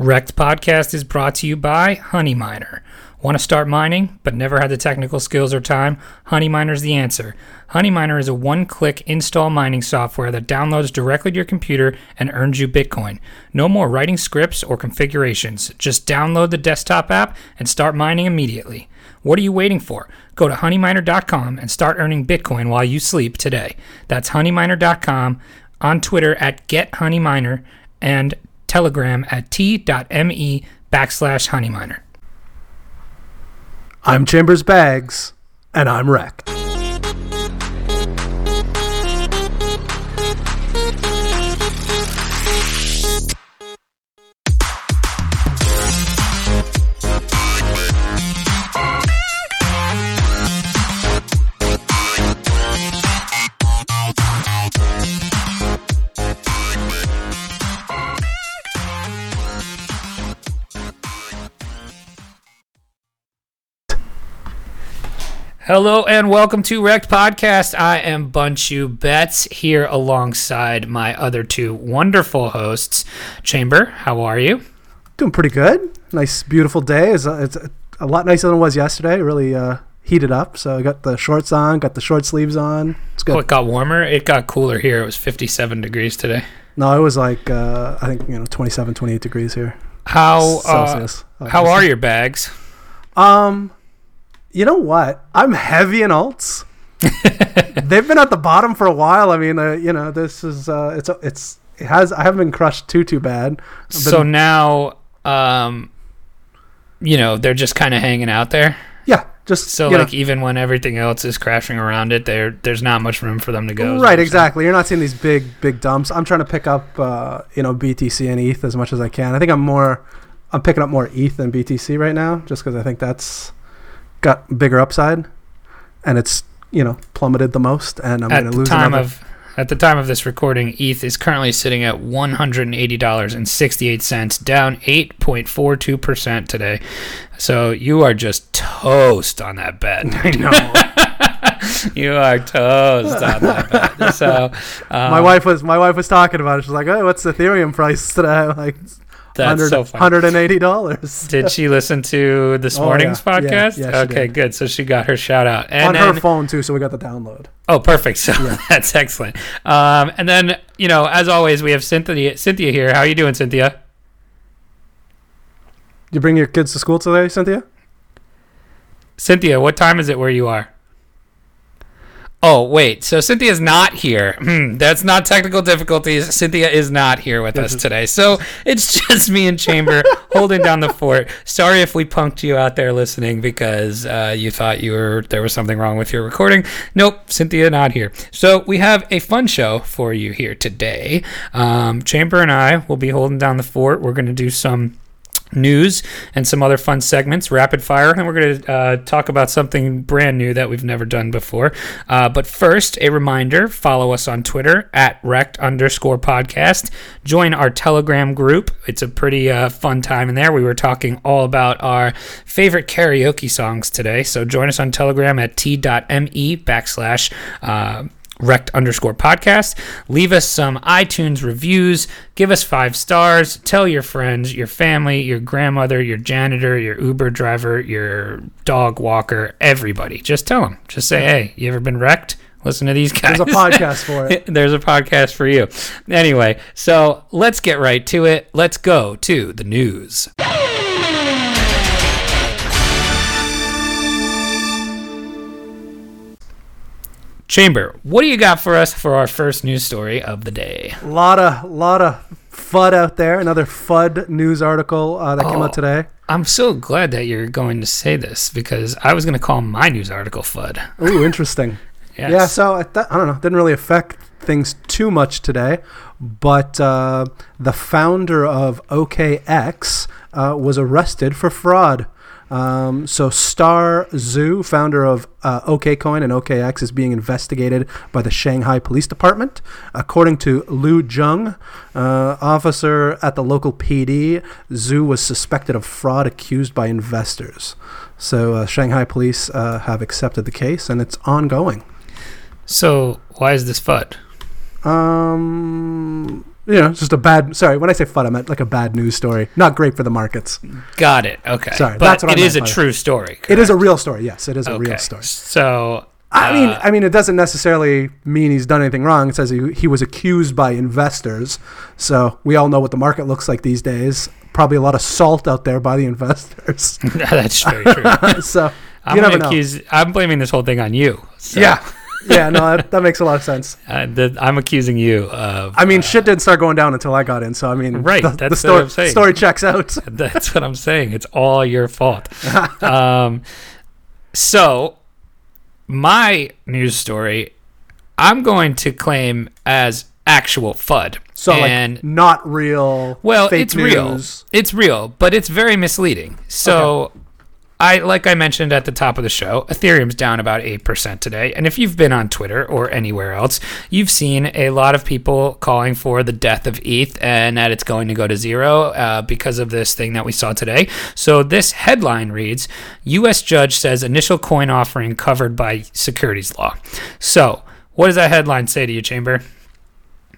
Wrecked Podcast is brought to you by Honey Miner. Want to start mining, but never had the technical skills or time? Honey Miner is the answer. Honey Miner is a one click install mining software that downloads directly to your computer and earns you Bitcoin. No more writing scripts or configurations. Just download the desktop app and start mining immediately. What are you waiting for? Go to honeyminer.com and start earning Bitcoin while you sleep today. That's honeyminer.com, on Twitter at GetHoneyMiner, and Telegram at t.me backslash honeyminer. I'm Chambers Bags, and I'm wrecked. Hello and welcome to Wrecked Podcast. I am Bunchu Betts here alongside my other two wonderful hosts. Chamber, how are you? Doing pretty good. Nice, beautiful day. It's a, it's a lot nicer than it was yesterday. Really uh, heated up. So I got the shorts on, got the short sleeves on. It's good. Oh, it got warmer. It got cooler here. It was 57 degrees today. No, it was like uh, I think you know 27, 28 degrees here. How uh, Celsius. how are your bags? Um, you know what? I'm heavy in alts. They've been at the bottom for a while. I mean, uh, you know, this is uh, it's it's it has I haven't been crushed too too bad. So now, um, you know, they're just kind of hanging out there. yeah, just So you know, like even when everything else is crashing around it, there there's not much room for them to go. Right, you're saying. exactly. You're not seeing these big, big dumps. I'm trying to pick up, uh, you know, BTC and ETH as much as I can. I think I'm more, I'm picking up more ETH than BTC right now, just because I think that's got bigger upside, and it's you know plummeted the most, and I'm going to lose time another. of at the time of this recording, ETH is currently sitting at one hundred and eighty dollars and sixty eight cents, down eight point four two percent today. So you are just toast on that bet. I know. you are toast on that bet. So um, my wife was my wife was talking about it. She's like, "Oh, what's the Ethereum price today?" I'm like, that's so funny. hundred and eighty dollars Did she listen to this Oh, morning's yeah. Yeah, podcast? yeah, she okay, good. So she got her shout out. And on then, her phone too. So we got the download. Oh, perfect. So that's excellent. Um, and then, you know, as always, we have Cynthia Cynthia here. How are you doing, Cynthia? You bring your kids to school today, Cynthia? Cynthia, what time is it where you are? Oh, wait. So Cynthia's not here. Hmm, that's not technical difficulties. Cynthia is not here with us today. So it's just me and Chamber holding down the fort. Sorry if we punked you out there listening because uh, you thought you were there was something wrong with your recording. Nope, Cynthia not here. So we have a fun show for you here today. Um, Chamber and I will be holding down the fort. We're going to do some news and some other fun segments, rapid fire, and we're going to uh, talk about something brand new that we've never done before. Uh, but first, a reminder follow us on Twitter at rect underscore podcast. Join our Telegram group. It's a pretty uh, fun time in there. We were talking all about our favorite karaoke songs today. So join us on Telegram at t.me backslash. Rect underscore podcast. Leave us some iTunes reviews. Give us five stars. Tell your friends, your family, your grandmother, your janitor, your Uber driver, your dog walker, everybody. Just tell them. Just say, hey, you ever been wrecked? Listen to these guys. There's a podcast for it. There's a podcast for you. Anyway, so let's get right to it. Let's go to the news. Chamber, what do you got for us for our first news story of the day? A lot of lot of FUD out there. Another FUD news article uh, that came Oh. out today. I'm so glad that you're going to say this because I was going to call my news article FUD. Ooh, interesting. Yes. Yeah, so I, th- I don't know. Didn't really affect things too much today, but uh, the founder of OKEx uh, was arrested for fraud. Um, so Star Xu, founder of uh, OKCoin and OKEx, is being investigated by the Shanghai Police Department. According to Liu Zheng, uh, officer at the local PD, Xu was suspected of fraud accused by investors. So uh, Shanghai police uh, have accepted the case, and it's ongoing. So why is this FUD? Um, you know, it's just a bad. Sorry, when I say FUD, I meant like a bad news story. Not great for the markets. Got it. Okay. Sorry, but that's what I it is a meant by that. true story. It is a real story. Yes, it is a okay. real story. So I mean, uh, I mean, it doesn't necessarily mean he's done anything wrong. It says he, he was accused by investors. So we all know what the market looks like these days. Probably a lot of salt out there by the investors. that's very true. so I'm you never gonna know. accuse. I'm blaming this whole thing on you. So, yeah, yeah, no, that, that makes a lot of sense. uh, the, I'm accusing you of. I mean, uh, shit didn't start going down until I got in. So I mean, Right, the, that's the what story, I'm saying. story checks out. That's what I'm saying. It's all your fault. um, so, my news story, I'm going to claim as actual FUD. So and like, not real. well, fake it's real. It's real, but it's very misleading. So, I like I mentioned at the top of the show, Ethereum's down about 8% today. And if you've been on Twitter or anywhere else, you've seen a lot of people calling for the death of ETH and that it's going to go to zero uh, because of this thing that we saw today. So this headline reads US judge says initial coin offering covered by securities law. So, what does that headline say to you, Chamber?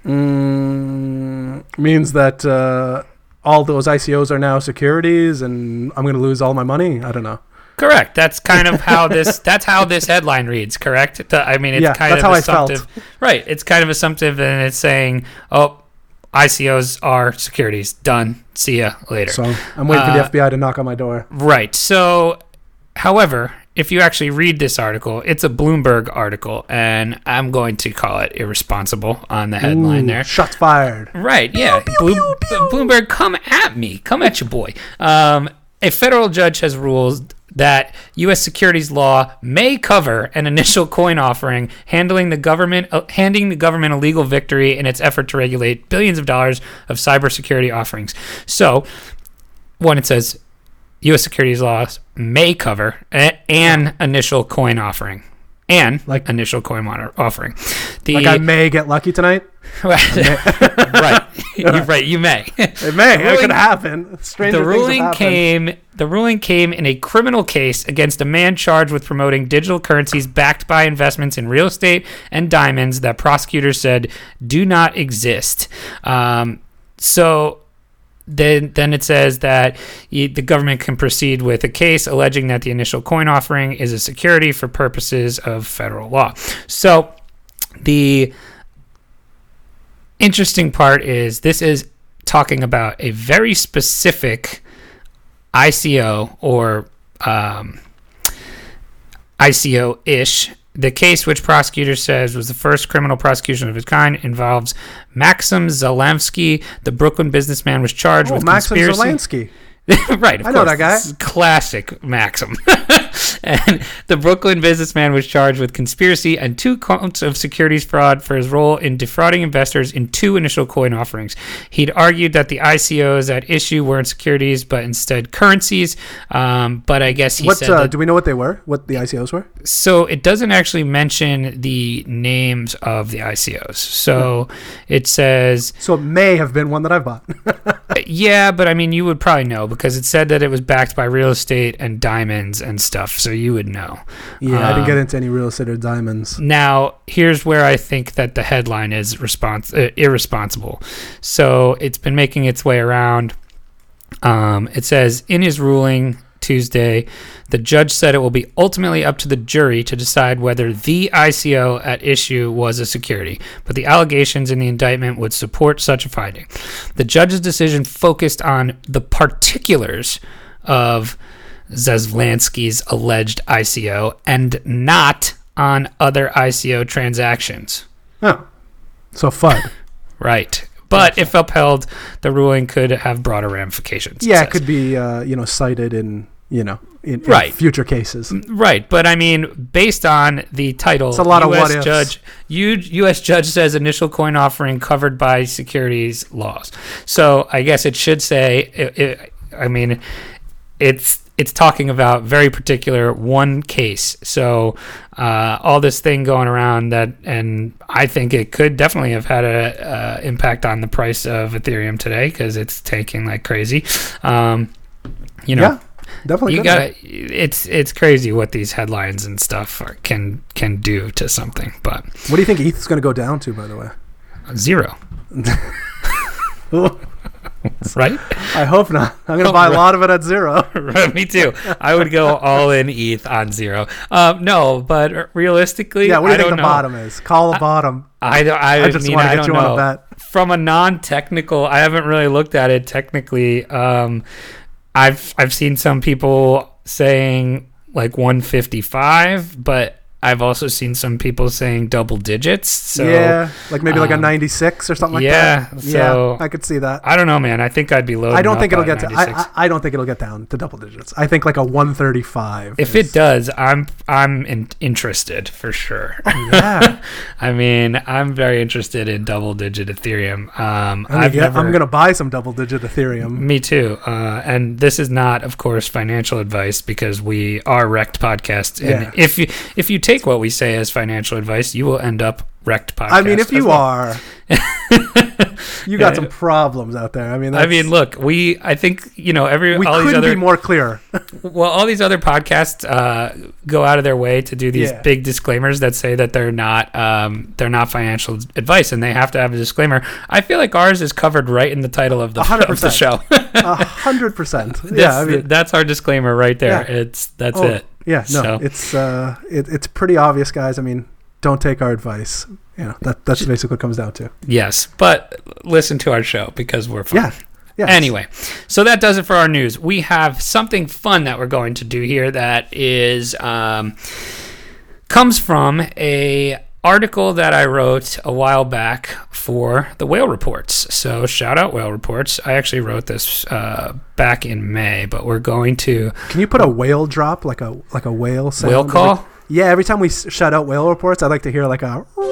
Mm, means that uh, all those ICOs are now securities, and I'm going to lose all my money. I don't know. Correct. That's kind of how this. That's how this headline reads. Correct. The- I mean, it's Yeah, kind that's of how I felt. assumptive. Right. It's kind of assumptive, and it's saying, "Oh, ICOs are securities. Done. See ya later." So I'm waiting for Uh, the FBI to knock on my door. Right. So, however, if you actually read this article, it's a Bloomberg article, and I'm going to call it irresponsible on the headline Ooh, there. Shots fired. Right, yeah. Bloom, Bloomberg, come at me. Come at your boy. Um, a federal judge has ruled that U.S. securities law may cover an initial coin offering, handling the government, uh, handing the government a legal victory in its effort to regulate billions of dollars of cybersecurity offerings. So, one, it says U.S. securities laws may cover an initial coin offering. And Like- initial coin offering. The Like I may get lucky tonight. right, you're right. You may. It may. It could happen. Stranger the ruling came. The ruling came in a criminal case against a man charged with promoting digital currencies backed by investments in real estate and diamonds that prosecutors said do not exist. Um, so then, then it says that the government can proceed with a case alleging that the initial coin offering is a security for purposes of federal law. So the interesting part is this is talking about a very specific ICO or um, ICO ish. The case, which prosecutor says was the first criminal prosecution of its kind, involves Maxim Zelensky. The Brooklyn businessman was charged Oh, with Maxim conspiracy. Zelensky. right, of I know course. that guy. Classic Maxim. and the Brooklyn businessman was charged with conspiracy and two counts of securities fraud for his role in defrauding investors in two initial coin offerings. He'd argued that the ICOs at issue weren't securities, but instead currencies. Um, but I guess he What said uh, that do we know what they were? What the ICOs were? so it doesn't actually mention the names of the ICOs. So it says So it may have been one that I bought. Yeah, but I mean, you would probably know because it said that it was backed by real estate and diamonds and stuff, so you would know. yeah, I didn't get Um, into any real estate or diamonds. Now, here's where I think that the headline is respons- uh, irresponsible. So it's been making its way around. Um, it says in his ruling Tuesday, the judge said it will be ultimately up to the jury to decide whether the ICO at issue was a security, but the allegations in the indictment would support such a finding. The judge's decision focused on the particulars of Zaslavskiy's alleged ICO and not on other ICO transactions. Oh, so FUD. Right. But if upheld, the ruling could have broader ramifications. yeah, says. it could be uh, you know cited in you know in, in Right. future cases. Right, but I mean, based on the title, It's a lot of U.S. what judge, U.S. judge says initial coin offering covered by securities laws. So I guess it should say. It, it, I mean, it's it's talking about very particular one case. So uh, all this thing going around that, and I think it could definitely have had a uh, impact on the price of Ethereum today because it's tanking like crazy. Um, you know, yeah, definitely. you got it's it's crazy what these headlines and stuff are, can can do to something but What do you think eth is going to go down to? By the way, zero right? I hope not. I'm going to buy a lot of it at zero. Me too. I would go all in ETH on zero. Um, no, but realistically, Yeah, what do I you think don't the know. bottom is? Call a bottom. I don't. I, I just mean, want to I get you know. on a bet. From a non-technical, I haven't really looked at it technically. Um, I've I've seen some people saying like 155, but I've also seen some people saying double digits. So yeah, like maybe like a um, 96 or something like yeah, that. so- yeah, I could see that. I don't know, man. I think I'd be loading. I don't think it'll get to. 96. I, I, I don't think it'll get down to double digits. I think like a 135. if is- it does, I'm I'm in, interested for sure. yeah, I mean, I'm very interested in double digit Ethereum. Um, gonna, get- never. I'm gonna buy some double digit Ethereum. Me too. Uh, and this is not, of course, financial advice because we are wrecked podcast. And Yeah. if you if you take what we say as financial advice, you will end up wrecked podcast. I mean, if you well. are, you got some problems out there. I mean, I mean, look, we I think you know every we all these couldn't other be more clear. well all these other podcasts uh, go out of their way to do these Yeah. big disclaimers that say that they're not um, they're not financial advice and they have to have a disclaimer. I feel like ours is covered right in the title of the, A hundred of the show. A hundred percent. Yeah, I mean, that's our disclaimer right there. Yeah. It's that's oh, it. Yeah, no, So- it's uh, it, it's pretty obvious, guys. I mean, don't take our advice. You know, that that's basically what it comes down to. Yes, but listen to our show because we're fun. Yeah. Yeah. Anyway, so that does it for our news. We have something fun that we're going to do here that is um, comes from a article that I wrote a while back for the Whale Reports. So shout out Whale Reports. I actually wrote this uh, back in May, but we're going to Can you put a whale drop like a like a whale sound? whale every- call. yeah, every time we shout out whale reports, I'd like to hear like a. Do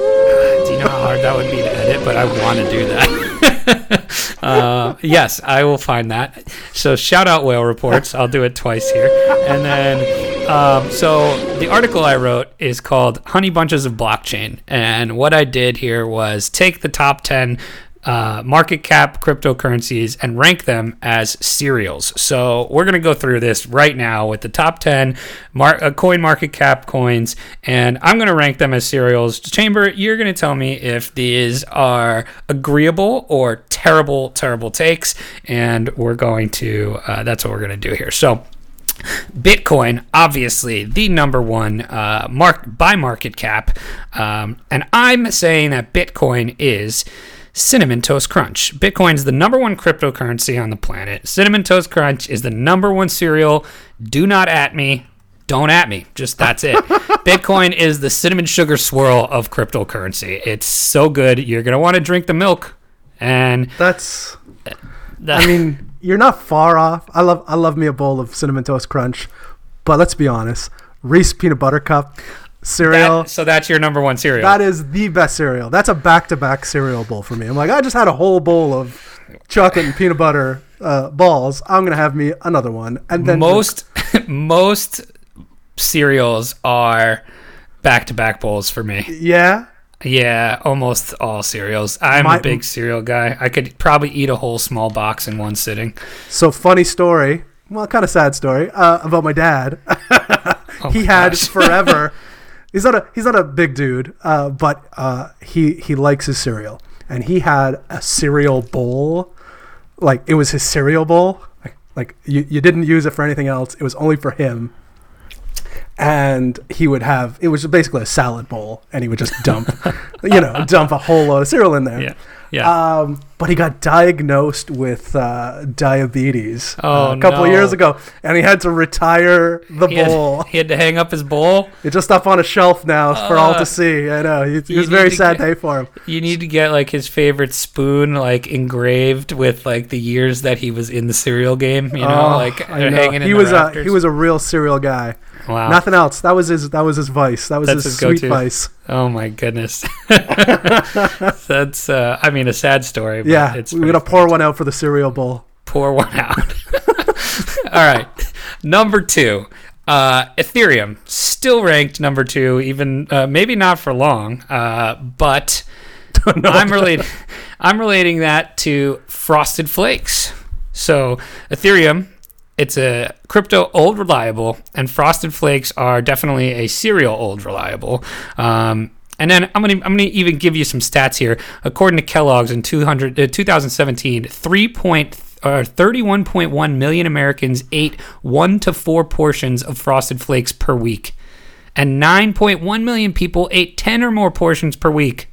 you know how hard that would be to edit? But I want to do that. uh, yes, I will find that. So shout out whale reports. I'll do it twice here, and then um, so the article I wrote is called "Honey Bunches of Blockchain," and what I did here was take the top ten. Uh, market cap cryptocurrencies and rank them as serials. So we're going to go through this right now with the top 10 mar- uh, coin market cap coins, and I'm going to rank them as serials. Chamber, you're going to tell me if these are agreeable or terrible, terrible takes, and we're going to, uh, that's what we're going to do here. So, Bitcoin, obviously the number one uh, mark by market cap, um, and I'm saying that Bitcoin is Cinnamon Toast Crunch. Bitcoin's the number one cryptocurrency on the planet. Cinnamon Toast Crunch is the number one cereal. Do not at me. Don't at me. Just that's it. Bitcoin is the cinnamon sugar swirl of cryptocurrency. It's so good. You're gonna want to drink the milk, and That's. that, I mean, you're not far off. I love I love me a bowl of cinnamon toast crunch, but let's be honest, Reese peanut butter cup cereal. that- so that's your number one cereal. that is the best cereal. That's a back to back cereal bowl for me. I'm like, I just had a whole bowl of chocolate and peanut butter uh, balls. I'm gonna have me another one, and then most most cereals are back to back bowls for me. yeah. Yeah, almost all cereals. I'm My- a big cereal guy. I could probably eat a whole small box in one sitting. So funny story. Well, kind of sad story uh, about my dad. Oh he my had forever. he's not a he's not a big dude, uh, but uh, he he likes his cereal, and he had a cereal bowl, like it was his cereal bowl. Like, like you, you didn't use it for anything else. It was only for him. And he would have it was basically a salad bowl, and he would just dump, you know, dump a whole load of cereal in there. Yeah. Yeah. Um, but he got diagnosed with uh, diabetes Oh, uh, a couple no. of years ago, and he had to retire the he, had, bowl. he had to hang up his bowl. It's just up on a shelf now for all Uh, to see. I know. It, it was a very sad get- day for him. You need to get like his favorite spoon, like engraved with like the years that he was in the cereal game. You know, Oh, like know. hanging in he was a he was a real cereal guy. Wow. Nothing else. That was his that was his vice. That was That's his, his sweet vice. Oh my goodness. That's uh I mean a sad story, but Yeah, it's we're gonna pour one out for the cereal bowl. pour one out. All right. Number 2. Uh Ethereum still ranked number 2 even uh, maybe not for long. Uh but I'm relating I'm relating that to Frosted Flakes. So, Ethereum it's a crypto old reliable, and Frosted Flakes are definitely a cereal old reliable. Um, And then I'm gonna I'm gonna even give you some stats here. According to Kellogg's in 200, uh, 2017, three point uh, 31.1 million Americans ate one to four portions of Frosted Flakes per week, and 9.1 million people ate 10 or more portions per week.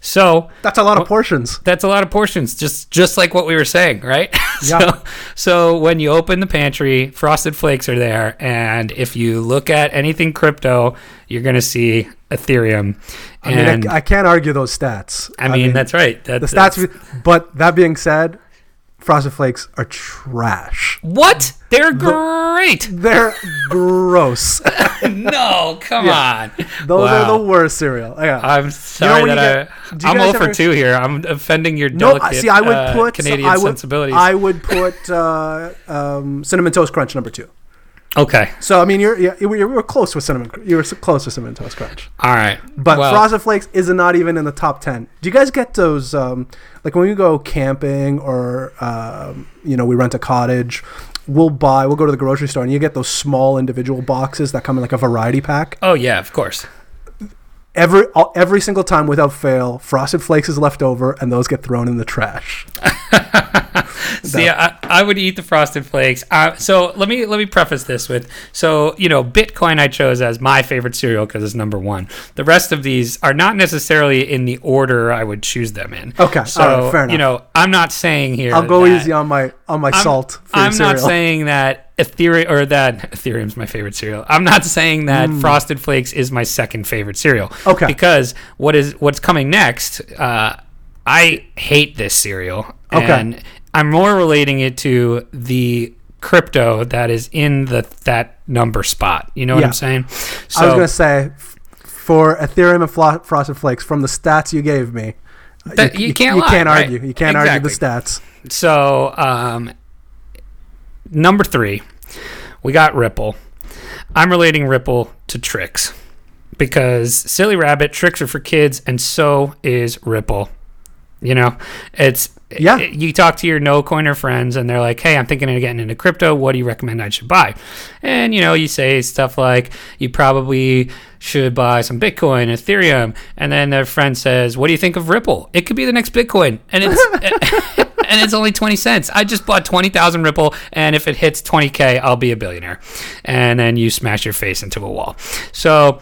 So That's a lot of portions. that's a lot of portions, just just like what we were saying, right? Yeah. so, so when you open the pantry, Frosted Flakes are there, and if you look at anything crypto, you're gonna see Ethereum. I mean, I, I can't argue those stats. I mean, that's right. That, the that's- stats. But that being said, Frosted Flakes are trash. What? They're great. They're gross. no, come on. Those Wow. are the worst cereal. Yeah. I'm sorry you that get- I, I'm 0 for ever- 2 here. I'm offending your no, delicate I- see, I would uh, put Canadian I would, sensibilities. I would put uh, um, cinnamon toast crunch number two. Okay. So I mean, you're yeah, you were, close with cinnamon. You were close with cinnamon toast crunch. All right. But well, Frosted Flakes is not even in the top ten. Do you guys get those? Um, like when we go camping or um, you know we rent a cottage, we'll buy. We'll go to the grocery store and you get those small individual boxes that come in like a variety pack. Oh, yeah, of course. Every all, every single time without fail, Frosted Flakes is left over and those get thrown in the trash. See, I, I would eat the frosted flakes. Uh, so let me let me preface this with so you know Bitcoin I chose as my favorite cereal because it's number one. The rest of these are not necessarily in the order I would choose them in. Okay, so right, fair enough. you know I'm not saying here. I'll go easy on my on my I'm- salt. For I'm not saying that Ethereum or that Ethereum's my favorite cereal. I'm not saying that Frosted Flakes is my second favorite cereal. Mm. Okay. Because what is what's coming next? Uh, I hate this cereal, Okay. and I'm more relating it to the crypto that is in the that number spot. You know what Yeah. I'm saying? So I was gonna say for Ethereum and Flo- Frosted Flakes from the stats you gave me. That- you can't You lie, can't right? argue. You can't argue the stats. So, um, number three, we got Ripple. I'm relating Ripple to Trix because Silly Rabbit Trix are for kids, and so is Ripple. You know, it's Yeah. Eh, you talk to your no coiner friends, and they're like, "Hey, I'm thinking of getting into crypto. What do you recommend I should buy?" And you know, you say stuff like, "You probably should buy some Bitcoin, Ethereum," and then their friend says, "What do you think of Ripple? It could be the next Bitcoin," and it's eh, and it's only 20 cents. I just bought 20,000 Ripple, and if it hits 20K, I'll be a billionaire. And then you smash your face into a wall. So,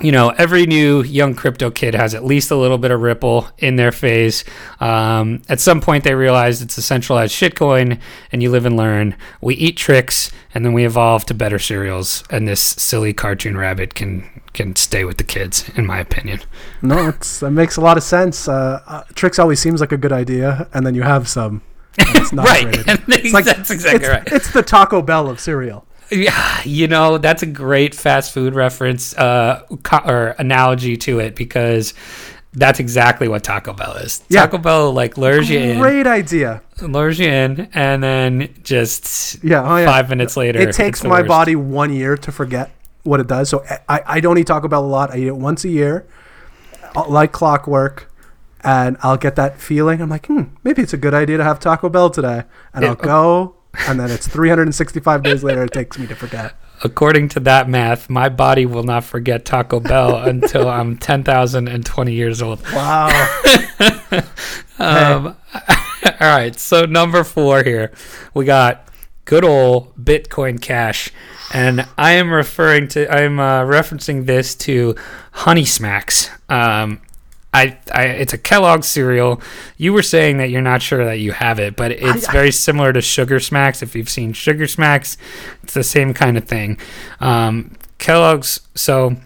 you know, every new young crypto kid has at least a little bit of Ripple in their face. Um, at some point, they realize it's a centralized shitcoin, and you live and learn. We eat Trix, and then we evolve to better cereals. And this silly cartoon rabbit can can stay with the kids, in my opinion. No, it's, that makes a lot of sense. Uh, uh, Trix always seems like a good idea, and then you have some. and It's not right. And It's like that's exactly it's, right. It's the Taco Bell of cereal. Yeah, you know that's a great fast food reference uh, co- or analogy to it because that's exactly what Taco Bell is. Yeah. Taco Bell like lures you in, Great idea. lures you in, and then just Yeah, oh yeah. five minutes later, it takes my worst. body one year to forget what it does. So I, I don't eat Taco Bell a lot. I eat it once a year, uh, like clockwork, and I'll get that feeling. I'm like, hmm, maybe it's a good idea to have Taco Bell today, and Yeah. I'll go, and then it's 365 days later it takes me to forget. According to that math, my body will not forget Taco Bell until I'm ten thousand and twenty years old. Wow. Um, all right, so number four here, we got good old Bitcoin Cash, and I am referring to, I'm uh, referencing this to Honey Smacks. Um, I, I, it's a Kellogg cereal. You were saying that you're not sure that you have it, but it's I- very similar to Sugar Smacks. If you've seen Sugar Smacks, it's the same kind of thing. Um, Kellogg's, so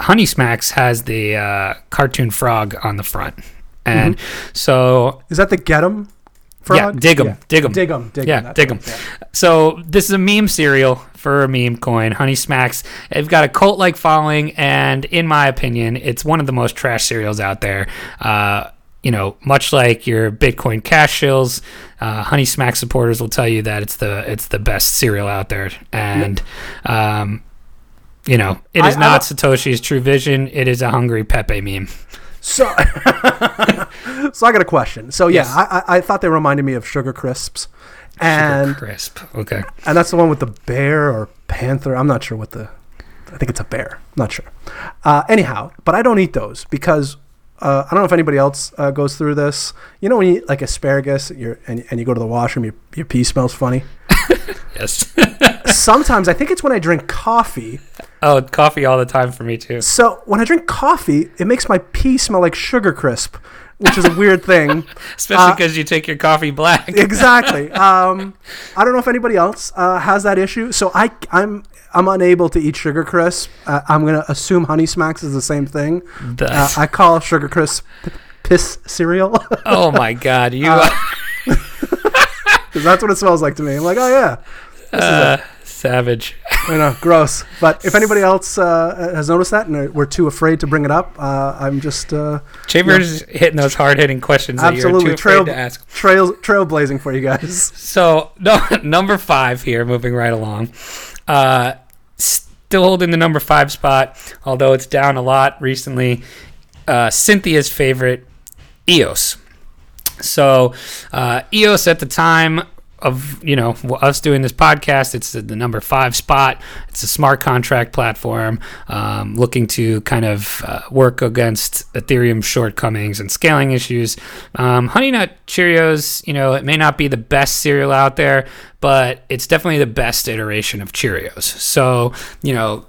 Honey Smacks has the uh, cartoon frog on the front. And so Is that the get 'em yeah, frog? dig 'em, Yeah. dig 'em. Dig 'em. Dig. Yeah, dig what 'em. it is, yeah. So this is a meme cereal for a meme coin, Honey Smacks. They've got a cult-like following, and in my opinion, it's one of the most trash cereals out there. Uh, you know, much like your Bitcoin Cash shills, uh, Honey Smack supporters will tell you that it's the it's the best cereal out there, and um, you know, it is I- is I Satoshi's true vision. It is a hungry Pepe meme. So, so I got a question. So yeah, Yes. I, I I thought they reminded me of Sugar Crisps, and Crisp. Okay. and that's the one with the bear or panther. I'm not sure what the I think it's a bear. Not sure. Uh, anyhow, but I don't eat those because uh, I don't know if anybody else uh, goes through this. You know when you eat like asparagus you're, and, and you go to the washroom, your, your pee smells funny. Yes. Sometimes I think it's when I drink coffee. oh, coffee all the time for me too. So when I drink coffee, it makes my pee smell like sugar crisp, which is a weird thing. Especially Uh, because you take your coffee black. exactly. Um, I don't know if anybody else uh, has that issue. So I, I'm I'm unable to eat sugar crisp. Uh, I'm gonna assume Honey Smacks is the same thing. Uh, I call sugar crisp p- piss cereal oh my god, you Uh, because that's what it smells like to me. I'm like, oh yeah, uh, savage. I know, gross. But if anybody else uh, has noticed that and we're too afraid to bring it up, uh, I'm just uh, Chambers hitting those hard hitting questions that you're absolutely too trail afraid to ask. trail trailblazing for you guys. So no, number five here, moving right along. Uh, still holding the number five spot, although it's down a lot recently. Uh, Cynthia's favorite, EOS. So uh, EOS at the time of you know us doing this podcast, it's the, the number five spot. It's a smart contract platform um, looking to kind of uh, work against Ethereum shortcomings and scaling issues. Um, Honey Nut Cheerios, you know, it may not be the best cereal out there, but it's definitely the best iteration of Cheerios. So you know,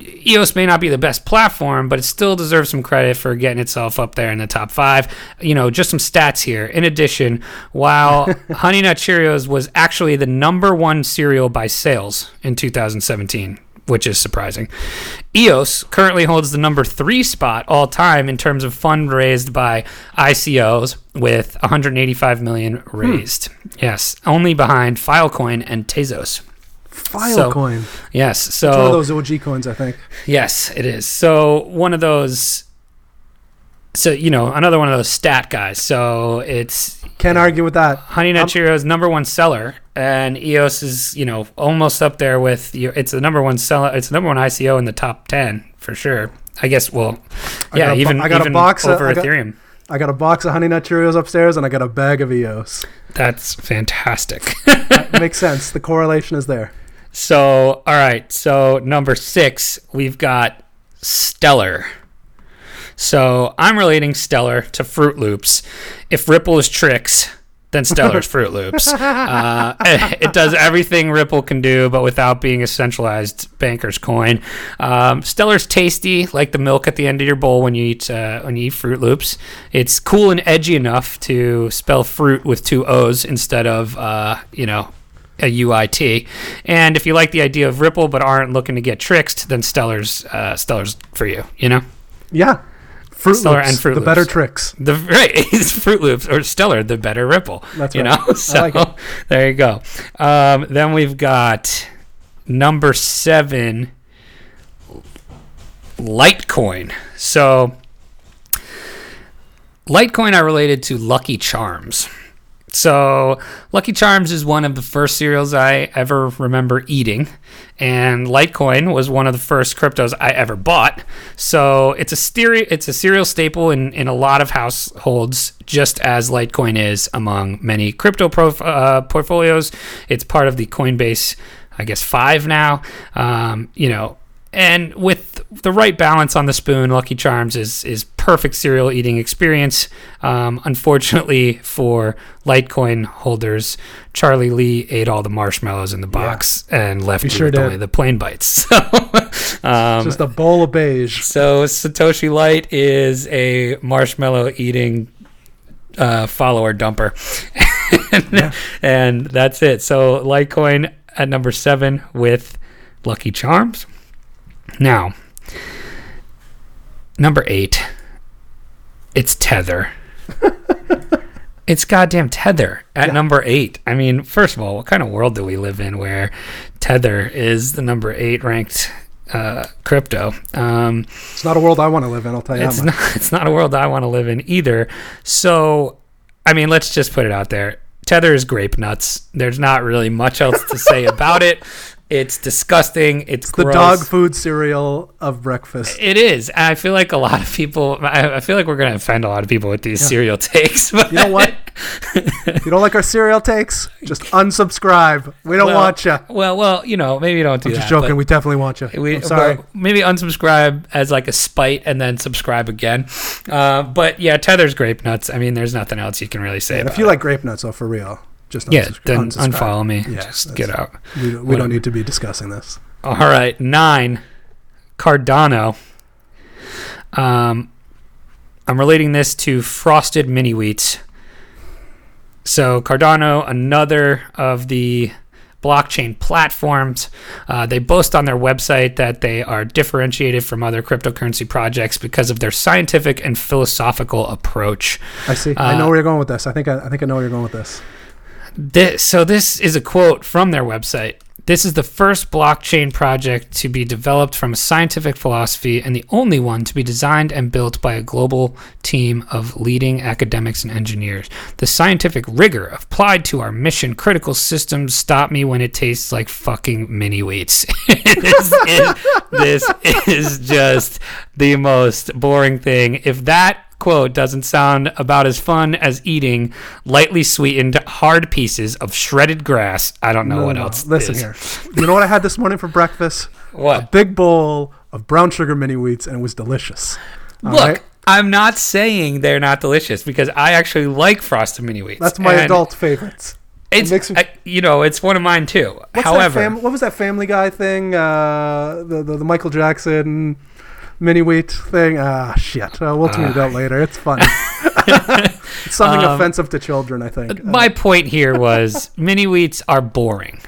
EOS may not be the best platform, but it still deserves some credit for getting itself up there in the top five. You know, just some stats here. In addition, while Honey Nut Cheerios was actually the number one cereal by sales in 2017, which is surprising, EOS currently holds the number three spot all time in terms of fund raised by ICOs with 185 million hmm. raised. Yes, only behind Filecoin and Tezos. Filecoin. Yes, so It's one of those OG coins, I think. Yes, it is. So one of those. So you know another one of those stat guys. So it's Can't argue with that. Honey Nut Um, Cheerios number one seller, and EOS is you know almost up there with you. It's the number one seller. It's the number one ICO in the top ten for sure. I guess. Well, yeah, even I got a box of- over I Ethereum. I got a box of Honey Nut Cheerios upstairs, and I got a bag of EOS. That's fantastic. Makes sense. The correlation is there. So, all right. So, number six, we've got Stellar. So, I'm relating Stellar to Froot Loops. If Ripple is Trix, then Stellar's Froot Loops. Uh, it does everything Ripple can do, but without being a centralized banker's coin. Um, Stellar's tasty, like the milk at the end of your bowl when you eat uh, when you eat Froot Loops. It's cool and edgy enough to spell fruit with two O's instead of uh, you know a UIT. And if you like the idea of Ripple but aren't looking to get tricked, then Stellar's uh, Stellar's for you. You know Yeah. Fruit Stellar Loops, and Fruit the better Trix. the right it's Froot Loops or Stellar, the better Ripple. That's you right. know. So like it. there you go. Um, then we've got number seven, Litecoin. So Litecoin are related to Lucky Charms. So, Lucky Charms is one of the first cereals I ever remember eating, and Litecoin was one of the first cryptos I ever bought. So, it's a it's a cereal staple in, in a lot of households, just as Litecoin is among many crypto prof, uh, portfolios. It's part of the Coinbase, I guess, five now. Um, you know, and with the right balance on the spoon, Lucky Charms is is perfect cereal eating experience. Um, unfortunately for Litecoin holders, Charlie Lee ate all the marshmallows in the box and left you sure with did. only the plain bites. So, um, Just a bowl of beige. so Satoshi Lite is a marshmallow eating uh, follower dumper, and, Yeah. and that's it. So Litecoin at number seven with Lucky Charms. Now, number eight, it's Tether. it's goddamn Tether at Yeah. number eight. I mean, first of all, what kind of world do we live in where Tether is the number eight ranked uh, crypto? Um, It's not a world I want to live in. I'll tell you it's not. It's not a world I want to live in either. So, I mean, let's just put it out there. Tether is grape nuts. There's not really much else to say about it. It's disgusting. It's, The gross. dog food cereal of breakfast. It is. I feel like a lot of people. I, feel like we're going to offend a lot of people with these cereal takes. But You know what? if you don't like our cereal takes, just unsubscribe. We don't well, want you. Well, well, you know, maybe don't do Just that. Just joking. We definitely want you. we, I'm sorry. well, maybe unsubscribe as like a spite and then subscribe again. Uh, but yeah, Tether's grape nuts. I mean, there's nothing else you can really say And about if you it. like grape nuts, though, for real, just yeah, then unfollow me. Yeah, Just get out. We, we don't need to be discussing this. All right, nine. Cardano. Um, I'm relating this to frosted mini wheats. So Cardano, another of the blockchain platforms, uh, they boast on their website that they are differentiated from other cryptocurrency projects because of their scientific and philosophical approach. I see. I Uh, know where you're going with this. I think I, I think I know where you're going with this. This, so this is a quote from their website. This is the first blockchain project to be developed from a scientific philosophy and the only one to be designed and built by a global team of leading academics and engineers. The scientific rigor applied to our mission critical systems stop me when it tastes like fucking mini wheats. this, is, this is just the most boring thing. If that quote doesn't sound about as fun as eating lightly sweetened hard pieces of shredded grass. I don't know No, what no, else. Listen is. here. You know what I had this morning for breakfast? What? A big bowl of brown sugar mini wheats, and it was delicious. All Look, right? I'm not saying they're not delicious because I actually like frosted mini wheats. that's my adult favorites. It's makes me- I- you know it's one of mine too. What's However, fam- what was that Family Guy thing? Uh, the, the the Michael Jackson mini wheat thing. Ah, shit. Uh, we'll tweet it out later. It's funny. it's something Um, offensive to children, I think. Uh, my point here was mini wheats are boring.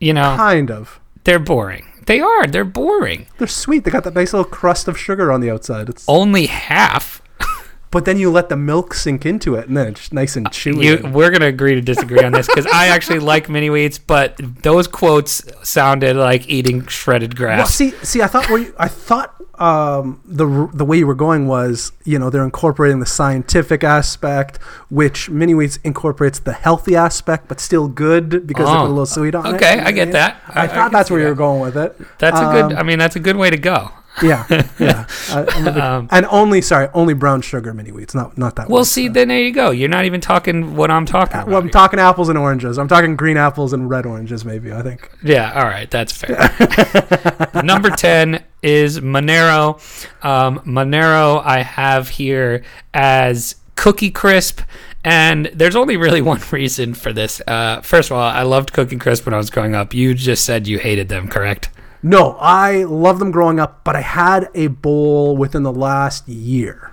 You know, kind of. they're boring. They are. They're boring. They're sweet. They got that nice little crust of sugar on the outside. It's Only half. but then you let the milk sink into it, and then it's nice and chewy. You, we're gonna agree to disagree on this because I actually like mini wheats, but those quotes sounded like eating shredded Well, grass. see, see, I thought you, I thought um, the r- the way you were going was, you know, they're incorporating the scientific aspect, which mini wheats incorporates the healthy aspect, but still good because they Oh, put a little sweet on it. okay, I get that. I- I, I thought can that's where you were going with it. That's a good. Um, I mean, that's a good way to go. Yeah, yeah. I, big- Um, and only, sorry, only brown sugar mini wheats, not not that. Well, one, see, so. then there you go. You're not even talking what I'm talking about. Well, I'm here. talking apples and oranges. I'm talking green apples and red oranges, maybe. I think. Yeah, all right, that's fair. Number 10 is Monero. Um, Monero, I have here as Cookie Crisp. And there's only really one reason for this. Uh, first of all, I loved Cookie Crisp when I was growing up. You just said you hated them, correct? No, I love them growing up, but I had a bowl within the last year.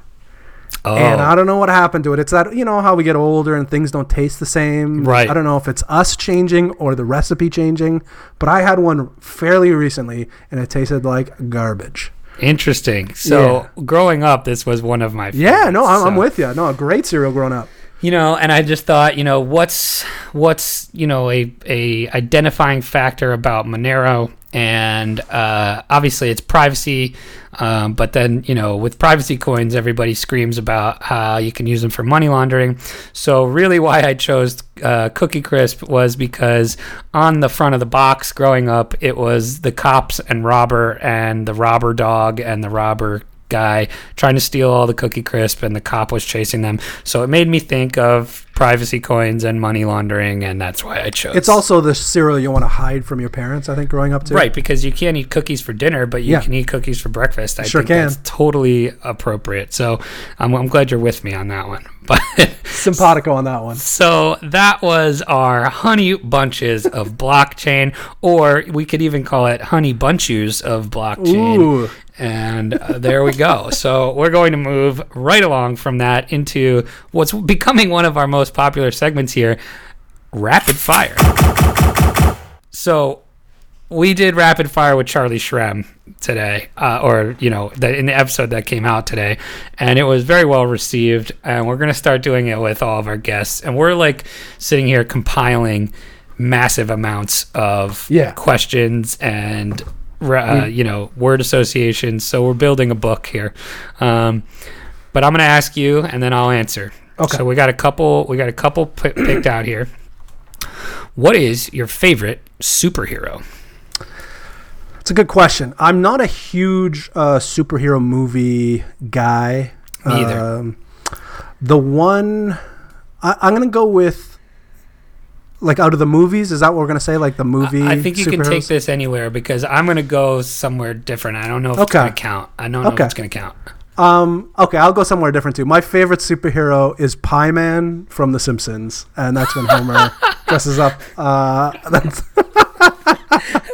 Oh, And I don't know what happened to it. It's that, you know, how we get older and things don't taste the same. Right. I don't know if it's us changing or the recipe changing, but I had one fairly recently and it tasted like garbage. interesting. So, growing up, this was one of my Yeah, no, I'm, I'm with you. No, a great cereal growing up. you know and i just thought you know what's what's you know a, a identifying factor about monero and uh, obviously it's privacy um, but then you know with privacy coins everybody screams about how you can use them for money laundering. So really why i chose uh, cookie crisp was because on the front of the box growing up it was the cops and robber and the robber dog and the robber guy trying to steal all the cookie crisp and the cop was chasing them so it made me think of privacy coins and money laundering and that's why i chose It's also the cereal you want to hide from your parents, I think, growing up too. right because you can't eat cookies for dinner but you Yeah. can eat cookies for breakfast i Sure think can. that's totally appropriate so I'm, I'm glad you're with me on that one but Simpatico on that one. So that was our honey bunches of blockchain, or we could even call it honey bunches of blockchain. Ooh. And uh, there we go. So we're going to move right along from that into what's becoming one of our most popular segments here rapid fire. So we did rapid fire with Charlie Shrem today, uh, or you know, the, in the episode that came out today, and it was very well received. And we're gonna start doing it with all of our guests, and we're like sitting here compiling massive amounts of Yeah. questions and uh, you know word associations. So we're building a book here. Um, but I'm gonna ask you, and then I'll answer. Okay. So we got a couple. We got a couple p- picked out here. What is your favorite superhero? It's a good question. I'm not a huge uh, superhero movie guy. Me either. Um, the one I, I'm gonna go with, like out of the movies, is that what we're gonna say? Like the movie? I think you can take this anywhere because I'm gonna go somewhere different. I don't know if it's gonna count. I don't know Okay. if it's gonna count. Um, okay, I'll go somewhere different too. My favorite superhero is Pie Man from The Simpsons, and that's when Homer dresses up. Uh, that's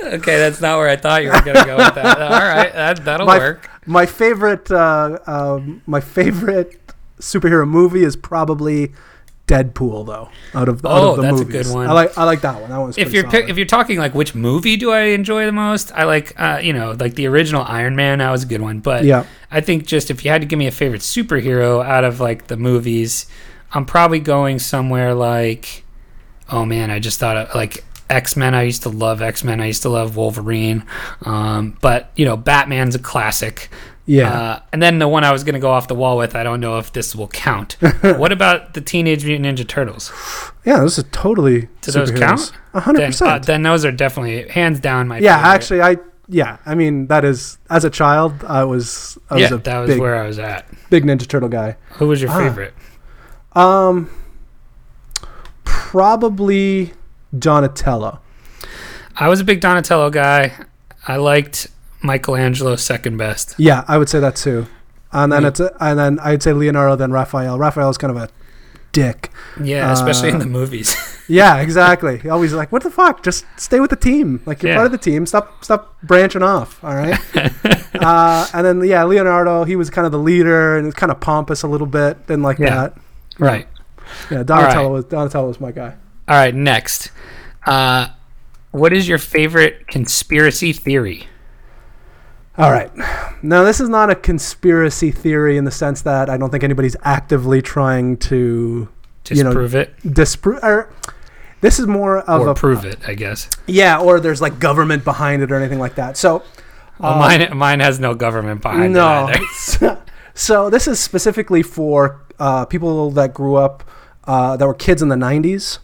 Okay, that's not where I thought you were gonna go with that. All right, that that'll My- work. my favorite. Uh, um, my favorite superhero movie is probably Deadpool, though. Out of, out Oh, of the that's a movies. good one. I like I like that one. That one's If you're pick, if you're talking like which movie do I enjoy the most, I like uh, you know like the original Iron Man. That was a good one, but yeah. I think just if you had to give me a favorite superhero out of like the movies, I'm probably going somewhere like, oh man, I just thought of like X Men. I used to love X Men. I used to love Wolverine. Um, but you know, Batman's a classic. Yeah. Uh, and then the one I was going to go off the wall with, I don't know if this will count. what about the Teenage Mutant Ninja Turtles? yeah, this is totally. Do those count? A hundred Then, uh, percent. then those are definitely hands down my favorite. Yeah, favorite. actually, I yeah, I mean that is as a child, I was I was yeah, a that was big where I was at. big Ninja Turtle guy. Who was your Ah. favorite? Um, probably Donatello. I was a big Donatello guy. I liked Michelangelo second best. Yeah, I would say that too. And then Yeah. it's a, and then I'd say Leonardo, then Raphael. Raphael is kind of a dick. Yeah, especially in Uh, the movies. Yeah, exactly. He always like, what the fuck? Just stay with the team. Like you're Yeah. part of the team. Stop, stop branching off. All right. uh, and then yeah, Leonardo. He was kind of the leader and was kind of pompous a little bit. Didn't like Yeah. that. right. Yeah, Donatello right. was Donatello was my guy. All right, next. Uh, what is your favorite conspiracy theory? All right. Now this is not a conspiracy theory in the sense that I don't think anybody's actively trying to Just You know, it disprove. This is more of or a prove it, I guess. yeah, or there's like government behind it or anything like that. So Well, uh, mine, mine has no government behind no. it No. so this is specifically for uh, people that grew up uh, that were kids in the 90s.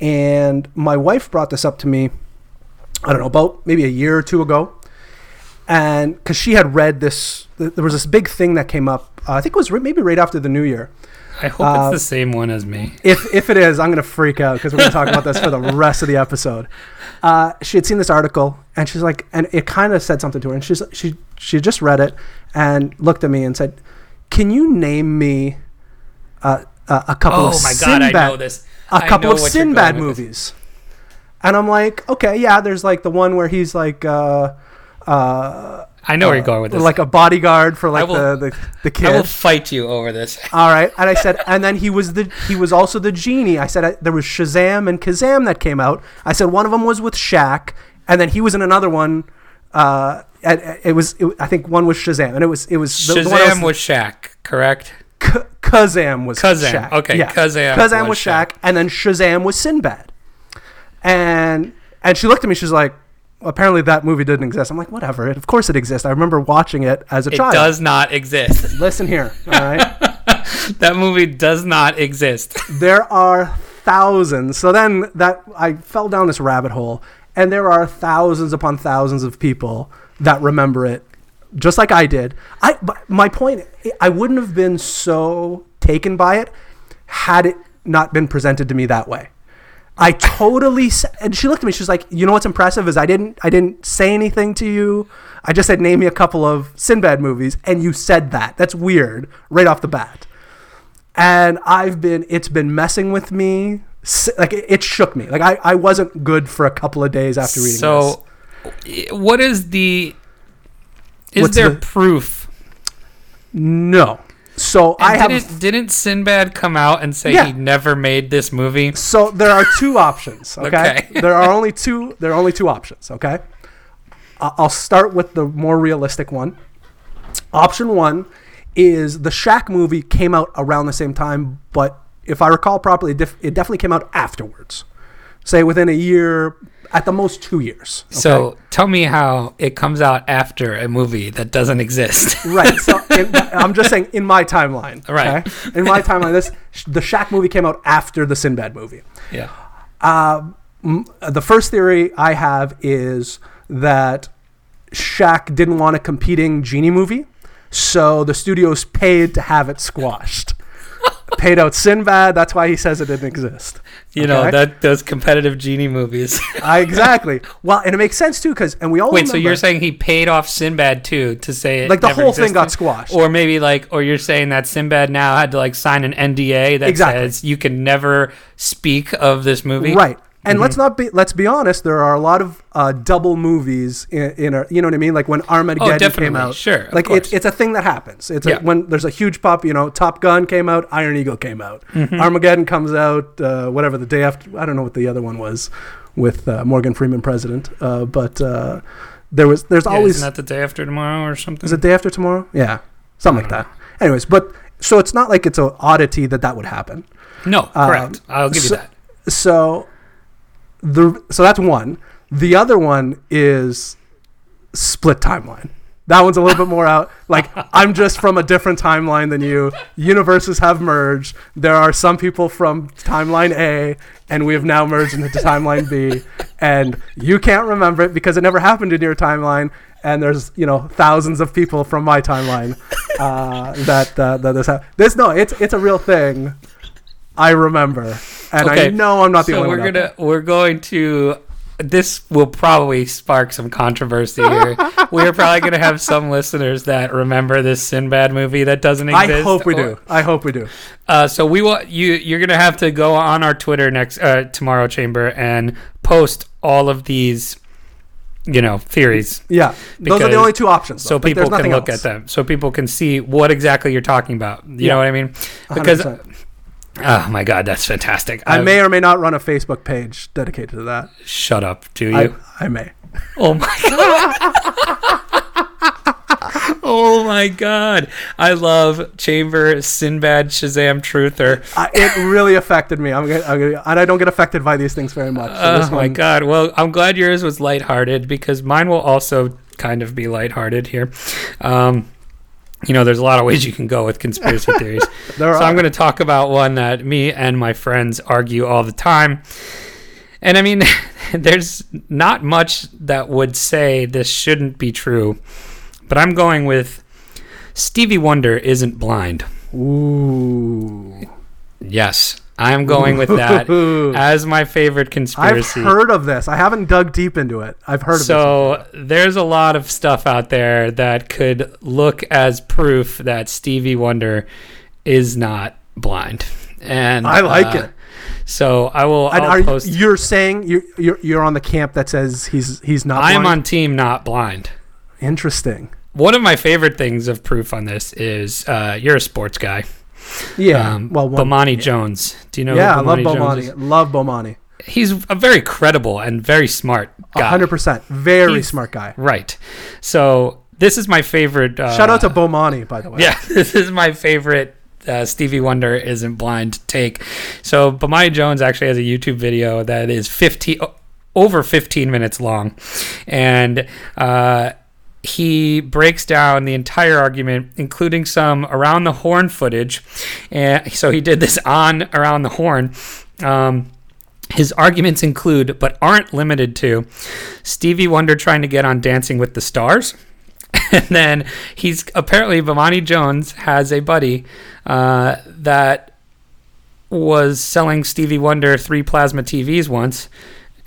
And my wife brought this up to me, I don't know, about maybe a year or two ago. And because she had read this, there was this big thing that came up, uh, I think it was maybe right after the new year. I hope Uh, it's the same one as me. If, if it is, I'm going to freak out because we're going to talk about this for the rest of the episode. Uh, she had seen this article and she's like, and it kind of said something to her. And she's, she, she just read it and looked at me and said, Can you name me uh, uh, a couple Oh of my god, I Sinbad, know this. a couple of Sinbad going with this. movies? And I'm like, okay, yeah, there's like the one where he's like, uh, uh, I know where you're going with this. like a bodyguard for like will- the, the, the kid. I will fight you over this. All right, and I said, and then he was the he was also the genie. I said I, there was Shazam and Kazam that came out. I said one of them was with Shaq, and then he was in another one. Uh, and it was it, I think one was Shazam, and it was it was the, Shazam else, was Shaq, correct? K- Kazam was Kazam, Shaq. okay, yeah. Kazam Kazam was was Shaq, and then Shazam was Sinbad. And and she looked at me. She's like, apparently that movie didn't exist. I'm like, whatever. It, of course it exists. I remember watching it as a It child. It does not exist. Listen here, all right. that movie does not exist. there are thousands. So then that I fell down this rabbit hole, and there are thousands upon thousands of people that remember it, just like I did. I but my point, I wouldn't have been so taken by it had it not been presented to me that way. I totally and she looked at me. She was like, "You know what's impressive is I didn't I didn't say anything to you. I just said name me a couple of Sinbad movies, and you said that. That's weird right off the bat." and I've been it's been messing with me. Like it, it shook me. Like I, I wasn't good for a couple of days after reading this. So, what is the? Is What's there the- proof? No. So I And have didn't didn't Sinbad come out and say Yeah. he never made this movie? so there are two options. Okay? Okay. there are only two. There are only two options. Okay. I- I'll start with the more realistic one. Option one is the Shaq movie came out around the same time, but if I recall properly, it definitely came out afterwards. Say within a year, at the most two years. okay? So tell me how it comes out after a movie that doesn't exist. right. So in, I'm just saying, in my timeline, Right. okay? In my timeline, this the Shaq movie came out after the Sinbad movie. yeah. Um, m- the first theory I have is that Shaq didn't want a competing genie movie, so the studios paid to have it squashed. Paid out Sinbad. That's why he says it didn't exist. You know that those competitive genie movies. I, exactly. Well, and it makes sense too because, and we all Wait, so you're saying he paid off Sinbad too to say it like the whole thing got squashed. or maybe like, or you're saying that Sinbad now had to like sign an NDA that Exactly. says you can never speak of this movie. Right. And Mm-hmm. let's not be let's be honest. There are a lot of uh, double movies in, in a, you know what I mean. Like when Armageddon Oh, came out, Sure, Like it's it's a thing that happens. It's Yeah. a, when there's a huge pop. You know, Top Gun came out, Iron Eagle came out, Mm-hmm. Armageddon comes out. Uh, whatever the day after, I don't know what the other one was, with uh, Morgan Freeman president. Uh, but uh, there was there's Yeah, always isn't that the day after tomorrow or something? is it day after tomorrow? Yeah, something like that. Anyways, but so it's not like it's an oddity that that would happen. no, correct. I'll give so- you that. so the so that's one. The other one is split timeline. That one's a little bit more out. Like I'm just from a different timeline than you. Universes have merged. There are some people from timeline A, and we have now merged into timeline B. And you can't remember it because it never happened in your timeline. And there's you know thousands of people from my timeline uh, that uh, that this ha- this no it's it's a real thing. I remember, and I Okay, know I'm not the so only we're one. gonna we're going to this will probably spark some controversy here. we're probably gonna have some listeners that remember this Sinbad movie that doesn't exist. I hope we do. I hope we do. Uh, so we will you you're gonna have to go on our Twitter next uh, tomorrow chamber and post all of these you know theories Yeah, those are the only two options. so though. Like, people can look else. at them so people can see what exactly you're talking about you Yeah. know what i mean because 100%. Oh my god that's fantastic I I've- may or may not run a Facebook page dedicated to that. shut up do you I, I may. oh my god oh my god i love chamber sinbad shazam truther I, it really affected me. I'm gonna, I'm gonna, and I don't get affected by these things very much. So Oh this my one- god! Well, I'm glad yours was lighthearted because mine will also kind of be lighthearted here. Um, you know, there's a lot of ways you can go with conspiracy theories. So are. I'm going to talk about one that me and my friends argue all the time. And I mean, there's not much that would say this shouldn't be true, but I'm going with Stevie Wonder isn't blind. Ooh. Yes, I'm going with that as my favorite conspiracy. I've heard of this. I haven't dug deep into it. I've heard of this. So there's a lot of stuff out there that could look as proof that Stevie Wonder is not blind, and I like uh, it. So I will. I'll post. you're saying you're, you're you're on the camp that says he's he's not. Blind. I am blind? on team not blind. Interesting. One of my favorite things of proof on this is uh, you're a sports guy. Yeah. Um, well, one, Bomani Jones. Do you know? yeah, I love Bomani? Bomani. Love Bomani. He's a very credible and very smart guy. hundred percent. Very He's- smart guy. Right. So this is my favorite. Uh, Shout out to Bomani, by the way. Yeah, this is my favorite uh, Stevie Wonder isn't blind take. So, Bomani Jones actually has a YouTube video that is 15 o- over 15 minutes long, and uh, he breaks down the entire argument, including some around the horn footage. And so he did this on around the horn. Um, his arguments include, but aren't limited to, Stevie Wonder trying to get on Dancing with the Stars. and then he's apparently Bomani Jones has a buddy uh, that was selling Stevie Wonder three plasma TVs once.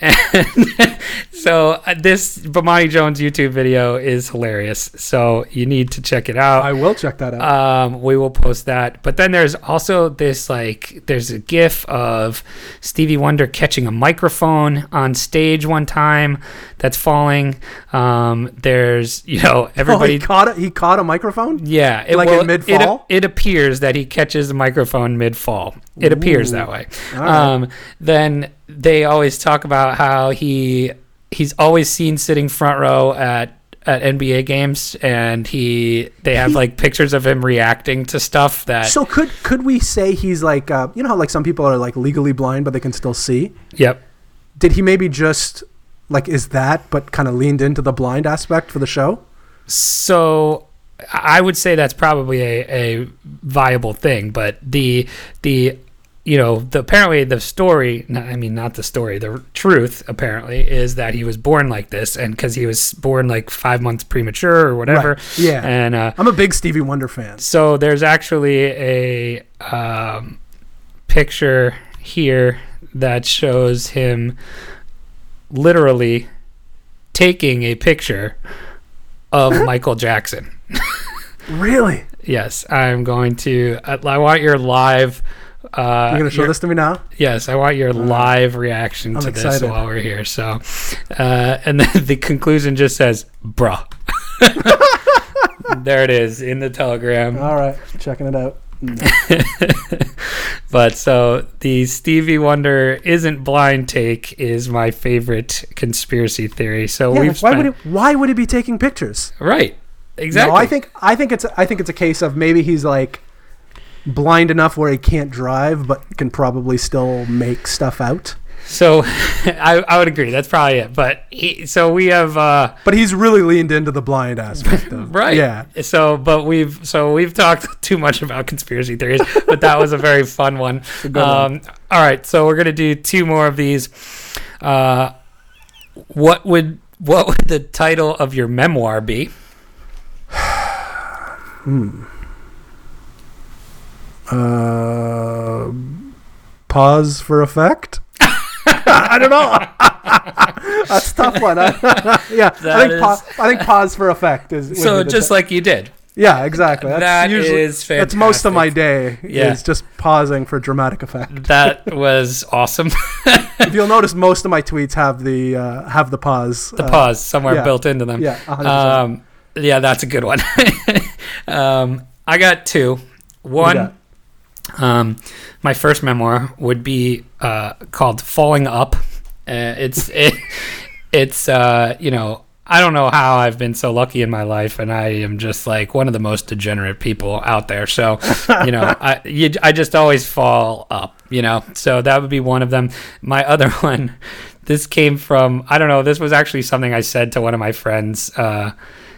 And so uh, this Bomani Jones YouTube video is hilarious. So you need to check it out. I will check that out. Um, we will post that. But then there's also this like there's a GIF of Stevie Wonder catching a microphone on stage one time that's falling. Um, there's you know oh, everybody. he caught it. He caught a microphone. yeah, it, like in mid-fall? It, it appears that he catches the microphone mid fall. It appears that way. Right. Um, then they always talk about how he he's always seen sitting front row at at NBA games, and he they have like pictures of him reacting to stuff that. So could could we say he's like uh, you know how like some people are like legally blind but they can still see? yep. Did he maybe just like is that but kind of leaned into the blind aspect for the show? So I would say that's probably a, a viable thing, but the the you know, the, apparently the story, I mean, not the story, the truth apparently is that he was born like this and because he was born like five months premature or whatever. Right. Yeah. And uh, I'm a big Stevie Wonder fan. so there's actually a um, picture here that shows him literally taking a picture of Michael Jackson. Really? Yes, I'm going to. I, I want your live. Uh, You're gonna show this to me now? Yes, I want your live reaction I'm to this excited. while we're here. So, uh, and then the conclusion just says, "Bruh." there it is in the telegram. All right, checking it out. But so the Stevie Wonder isn't blind take is my favorite conspiracy theory. So Yeah, we've why spent, would he, why would he be taking pictures? right exactly. No, I think I think it's I think it's a case of maybe he's like blind enough where he can't drive, but can probably still make stuff out. so. I, I would agree. That's probably it. But he, so we have. Uh, But he's really leaned into the blind aspect of Right. Yeah. So, but we've so we've talked too much about conspiracy theories, but that was a very fun one. a good one. Um, all right, so we're gonna do two more of these. Uh, what would what would the title of your memoir be? Uh, pause for effect. I don't know. That's a tough one. yeah, That I think is- pa- I think pause for effect is. So just like you did. yeah, exactly. That's That usually is that's most of my day. Yeah. is just pausing for dramatic effect. That was awesome. if you'll notice, most of my tweets have the uh, have the pause. the uh, pause somewhere yeah. built into them. Yeah, 100%. Um, yeah, that's a good one. um, I got two. One? Um, my first memoir would be uh, called "Falling Up." Uh, it's it, it's uh, you know I don't know how I've been so lucky in my life, and I am just like one of the most degenerate people out there. So you know I you, I just always fall up. You know, so that would be one of them. My other one. This came from I don't know. This was actually something I said to one of my friends. Uh,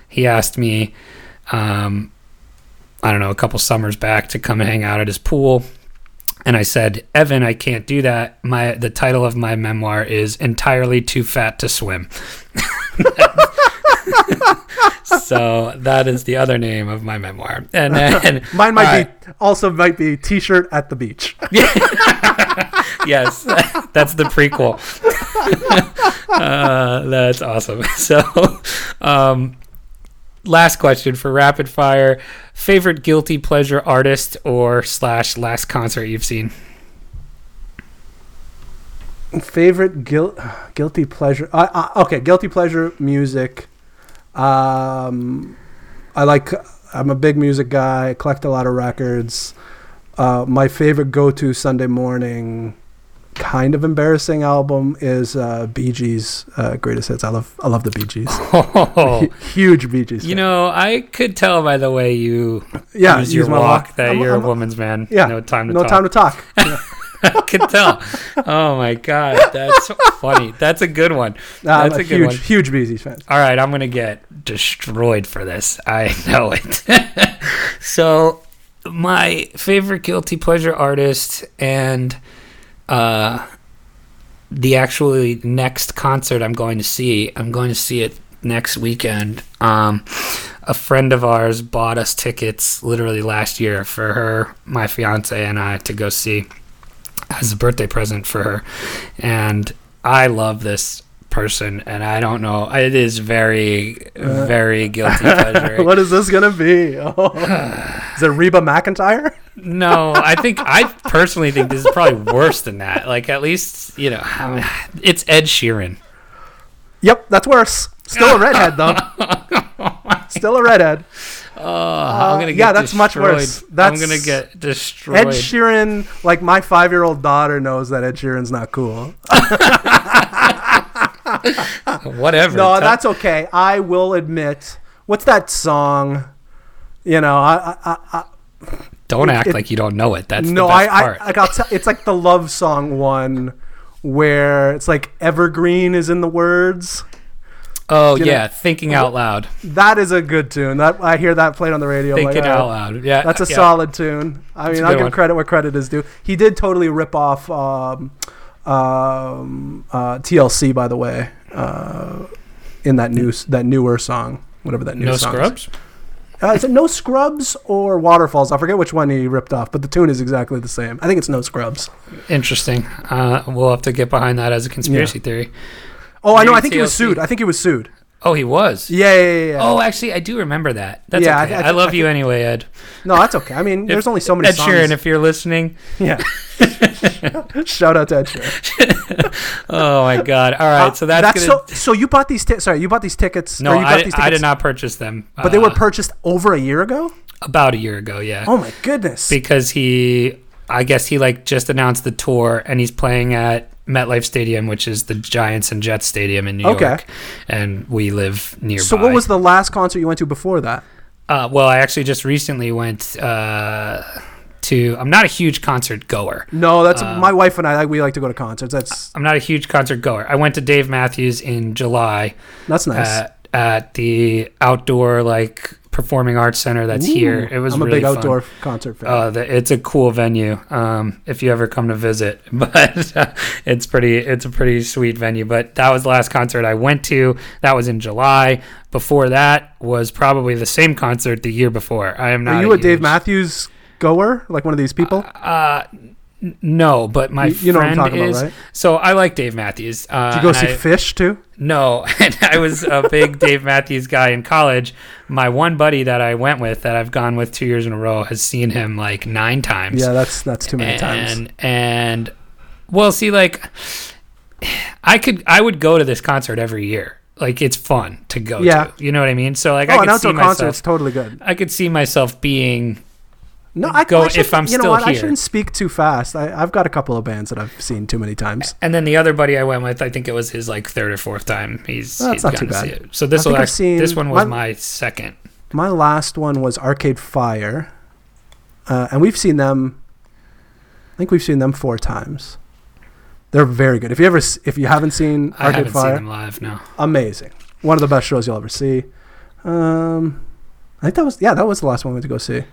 he asked me, um, I don't know, a couple summers back to come and hang out at his pool. And I said, Evan, I can't do that. My the title of my memoir is entirely too fat to swim. so that is the other name of my memoir. And then Mine might right. be also might be T-shirt at the beach. yes, that's the prequel. uh, that's awesome. So, um, last question for rapid fire: favorite guilty pleasure artist or slash last concert you've seen? Favorite guilt, guilty pleasure. Uh, uh, okay, guilty pleasure music. Um, I like. I'm a big music guy. I collect a lot of records. Uh, my favorite go-to Sunday morning, kind of embarrassing album is uh, Bee Gees' uh, greatest hits. I love. I love the Bee Gees. Oh, Huge Bee Gees. you fan. know, I could tell by the way you yeah, use your my walk that I'm- you're I'm- a woman's man. Yeah, no time to no talk. time to talk. Yeah. I can tell. Oh my god, that's funny. That's a good one. I'm That's a, a good huge, one. huge Bee Gees fan. All right, I'm gonna get destroyed for this. I know it. so, my favorite guilty pleasure artist and uh, the actually next concert I'm going to see. I'm going to see it next weekend. Um, a friend of ours bought us tickets literally last year for her, my fiance, and I to go see as a birthday present for her. And I love this person, and I don't know. It is very, very guilty pleasure. what is this gonna be? Oh. is it Reba McEntire? No, I think I personally think this is probably worse than that. Like at least you know, I mean, it's Ed Sheeran. Yep, that's worse. Still a redhead though. Oh Still a redhead. Oh, I'm uh, gonna get yeah, that's much destroyed. worse. That's- I'm gonna get destroyed. Ed Sheeran, like my five-year-old daughter knows that Ed Sheeran's not cool. Whatever. No, that's okay. I will admit. What's that song? You know, I, I, I don't act it- like you don't know it. That's no, I, best I, part. like I'll tell. It's like the love song one, where it's like evergreen is in the words. Oh You know- yeah, thinking out loud. That is a good tune. That I hear that played on the radio. Thinking like, out "Oh, loud. Yeah, That's a yeah. solid tune. I mean, I'll give one. credit where credit is due. He did totally rip off um, um, uh, TLC, by the way, uh, in that new that newer song, whatever that new No song. is. scrubs. Uh, is it No Scrubs or Waterfalls? I forget which one he ripped off, but the tune is exactly the same. I think it's No Scrubs. Interesting. Uh, we'll have to get behind that as a conspiracy theory. Oh, I know. I think he was sued. I think he was sued. Oh, he was. Yeah, yeah, yeah. yeah. Oh, actually, I do remember that. That's Yeah, I okay. th- I, I love I you anyway, Ed. no, that's okay. I mean, there's only so many Ed songs. Sheeran, if you're listening. yeah. Shout out to Ed Sheeran. Oh my God! All right, Uh, so that's, gonna. so. So you bought these? Ti- sorry, you bought these tickets. no, or you got I, I did not purchase them. But they were uh, purchased over a year ago. about a year ago. Yeah. Oh my goodness! because he I guess he like just announced the tour and he's playing at MetLife Stadium, which is the Giants and Jets stadium in New Okay. York, and we live nearby. so what was the last concert you went to before that? Uh, well, I actually just recently went uh, to. I'm not a huge concert goer. No, that's Uh, my wife and I. We like to go to concerts. That's I'm not a huge concert goer. I went to Dave Matthews in July that's nice. at, at the outdoor like performing arts center that's here. It was I'm a really big fun. outdoor concert fan. Uh, the, it's a cool venue. Um, if you ever come to visit, but uh, it's pretty. It's a pretty sweet venue. But that was the last concert I went to. That was in July. Before that was probably the same concert the year before. I am not. Are you a Dave huge- Matthews goer? Like one of these people? Uh, no, but my you, you know what I'm friend talking is. about, right? So I like Dave Matthews. Uh, Did you go see I- Phish too? No, and I was a big Dave Matthews guy in college. My one buddy that I went with, that I've gone with two years in a row, has seen him like nine times. Yeah, that's that's too many and, times. And well, see, like I could, I would go to this concert every year. Like it's fun to go Yeah. to. You know what I mean? So like Oh, I an could see outdoor concert's myself. totally good. I could see myself being. No, I, Go I if I'm you know still what? I shouldn't speak too fast. I, I've got a couple of bands that I've seen too many times. And then the other buddy I went with, I think it was his like third or fourth time. He's, Oh, he's not too to see bad. it. So this I will think this one was my- my second. My last one was Arcade Fire, uh, and we've seen them. I think we've seen them four times. They're very good. If you ever, if you haven't seen I Arcade haven't seen Fire, them live. No. amazing. One of the best shows you'll ever see. Um, I think that was yeah, that was the last one we went to go see.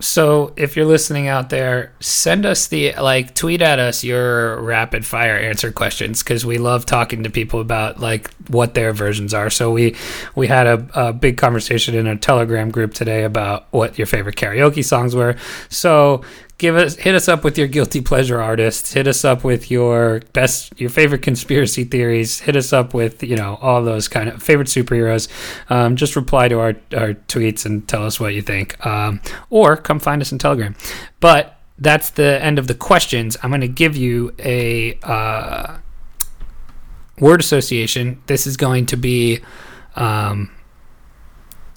So if you're listening out there, send us the like tweet at us your rapid fire answer questions because we love talking to people about like what their versions are. So we we had a, a big conversation in a Telegram group today about what your favorite karaoke songs were. So give us hit us up with your guilty pleasure artists. Hit us up with your best your favorite conspiracy theories. Hit us up with you know all those kind of favorite superheroes. Um, just reply to our our tweets and tell us what you think. Um, or come find us in Telegram. But that's the end of the questions. I'm going to give you a uh, word association. This is going to be um,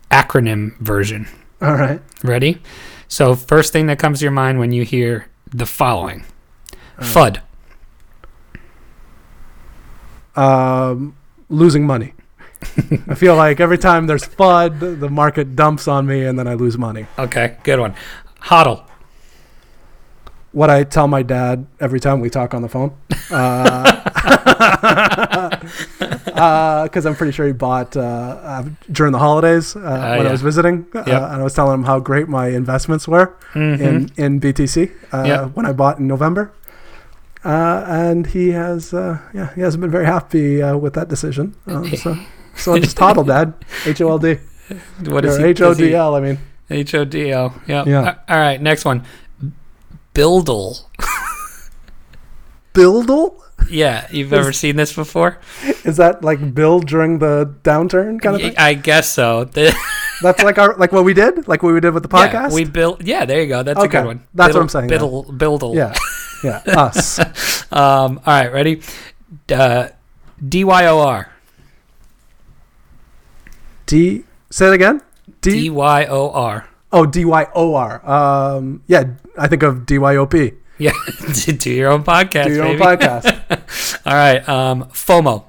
acronym version. All right. Ready? So, first thing that comes to your mind when you hear the following Uh, FUD. Um, losing money. I feel like every time there's FUD, the market dumps on me, and then I lose money. Okay, good one. HODL. What I tell my dad every time we talk on the phone, because I'm pretty sure he bought uh, uh, during the holidays uh, when yeah. I was visiting, uh, Yep. and I was telling him how great my investments were Mhm. in in BTC uh, Yep. when I bought in November. Uh, and he has, uh, yeah, he hasn't been very happy uh, with that decision. Uh, so, so just HODL, Dad. H O L D. What is? H O D L. I mean, H O D L. Yep. Yeah. All right, next one. Buildle. Buildle. Yeah, you've ever seen this before? Is that like build during the downturn kind of thing? I guess so. That's like our like what we did, like what we did with the yeah, podcast. we built. Yeah, there you go. That's a good one. that's what I'm saying, Biddle, buildle. yeah, yeah, us. Um. All right. Ready? Uh, D Y O R. D. Say it again. D. Y O R. Oh, D Y O R. Um, yeah, I think of D Y O P. Yeah. Do your own podcast. Do your own podcast. All right. Um. FOMO.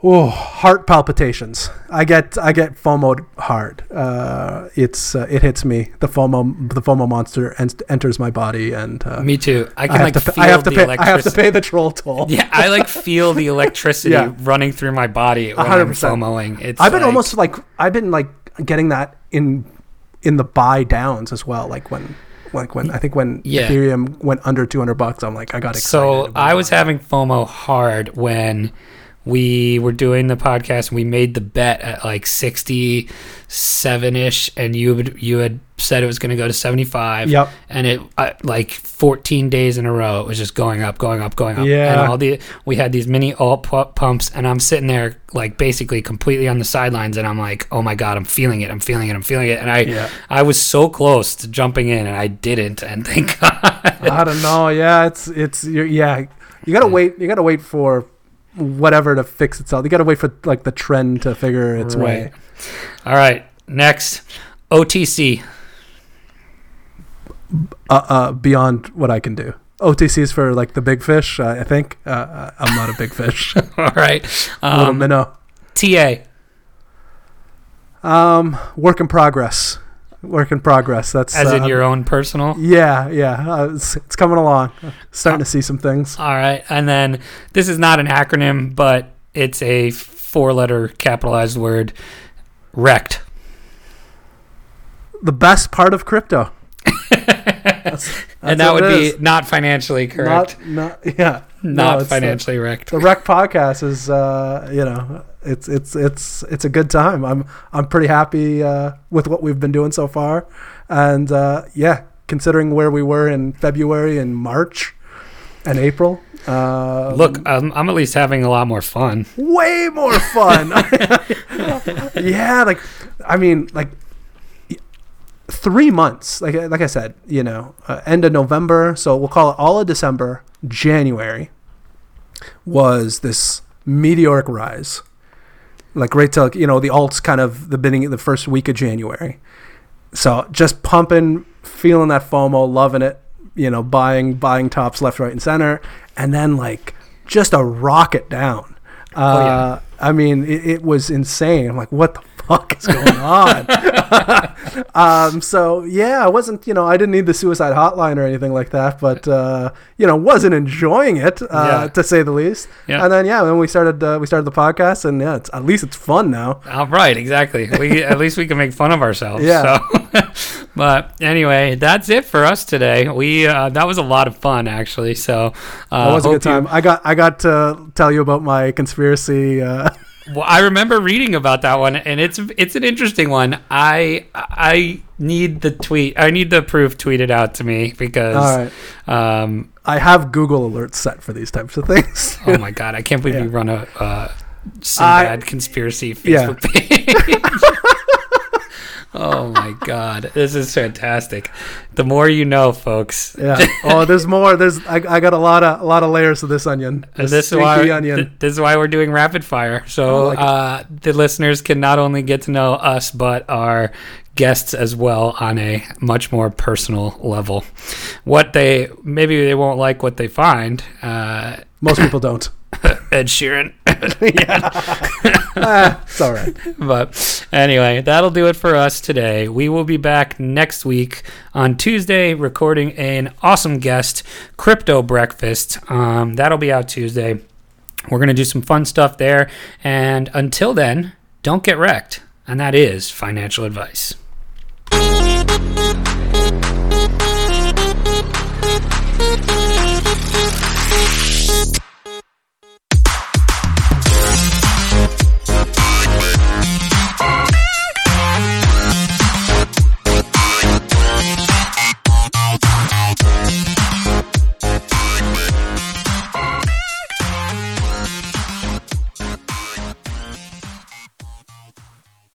Oh, heart palpitations. I get I get FOMO hard. Uh, it's uh, it hits me. The FOMO the FOMO monster en- enters my body, and uh, Me too. I can I have like to feel I have to the pay I have to electricity. pay the troll toll. Yeah, I like feel the electricity Yeah. running through my body when hundred I'm FOMOing. It's I've been like- almost like I've been like getting that in in the buy downs as well. Like when like when I think when Yeah. Ethereum went under two hundred bucks, I'm like I got excited. So I was having FOMO hard when we were doing the podcast and we made the bet at like 67 ish and you would, you had said it was going to go to 75 Yep. and it uh, like 14 days in a row it was just going up going up going up Yeah. and all the we had these mini alt pu- pumps and I'm sitting there like basically completely on the sidelines and I'm like oh my god I'm feeling it I'm feeling it I'm feeling it and I Yeah. I was so close to jumping in and I didn't and thank god I don't know. Yeah, it's it's you're, yeah. You gotta wait. You gotta wait for whatever to fix itself. You gotta wait for like the trend to figure its way. All right. Next, OTC. Uh, uh, beyond what I can do. OTC is for like the big fish. Uh, I think uh, uh, I'm not a big fish. All right. Little Um, minnow. TA. Um, work in progress. Work in progress. That's As in uh, your own personal. Yeah, yeah. Uh, it's, it's coming along. Starting to see some things. All right. And then this is not an acronym, but it's a four letter capitalized word. Wrecked. The best part of crypto. That's- and that would be is. not financially correct. Not, not, yeah. Not, No, the- financially wrecked. the wreck podcast is uh you know it's it's it's it's a good time. I'm i'm pretty happy uh with what we've been doing so far. And uh yeah considering where we were in february and march and april uh Look, I'm, I'm at least having a lot more fun. way more fun. Yeah like i mean like three months. Like like i said you know uh, end of november so we'll call it all of december january was this meteoric rise like right till you know the alts kind of the beginning the first week of january. So just pumping feeling that fomo loving it you know buying buying tops left right and center and then like just a rocket down. Uh, Oh, yeah. i mean it, it was insane. I'm like what the fuck is going on um so yeah i wasn't you know i didn't need the suicide hotline or anything like that but uh you know wasn't enjoying it uh Yeah. to say the least Yeah. and then yeah then we started uh, we started the podcast and yeah it's at least it's fun now All right, exactly. We at least we can make fun of ourselves. Yeah. So, but anyway, that's it for us today. We uh, that was a lot of fun actually. So uh, that was a good time you- i got i got to tell you about my conspiracy uh well, I remember reading about that one, and it's it's an interesting one. I I need the tweet. I need the proof tweeted out to me because right um, i have google alerts set for these types of things oh my god, I can't believe Yeah. you run a uh, Sinbad conspiracy Yeah. Facebook page. oh my god, this is fantastic. The more you know, folks. yeah oh there's more there's I, I got a lot of a lot of layers to this onion this, this is why onion th- this is why we're doing rapid fire. So like uh, the listeners can not only get to know us, but our guests as well on a much more personal level. What they maybe they won't like what they find. Uh, most people don't Ed Sheeran. ah, it's all right but anyway, that'll do it for us today. We will be back next week on Tuesday recording an awesome guest, Crypto Breakfast. Um, that'll be out Tuesday. We're going to do some fun stuff there. And until then, don't get wrecked. And that is financial advice.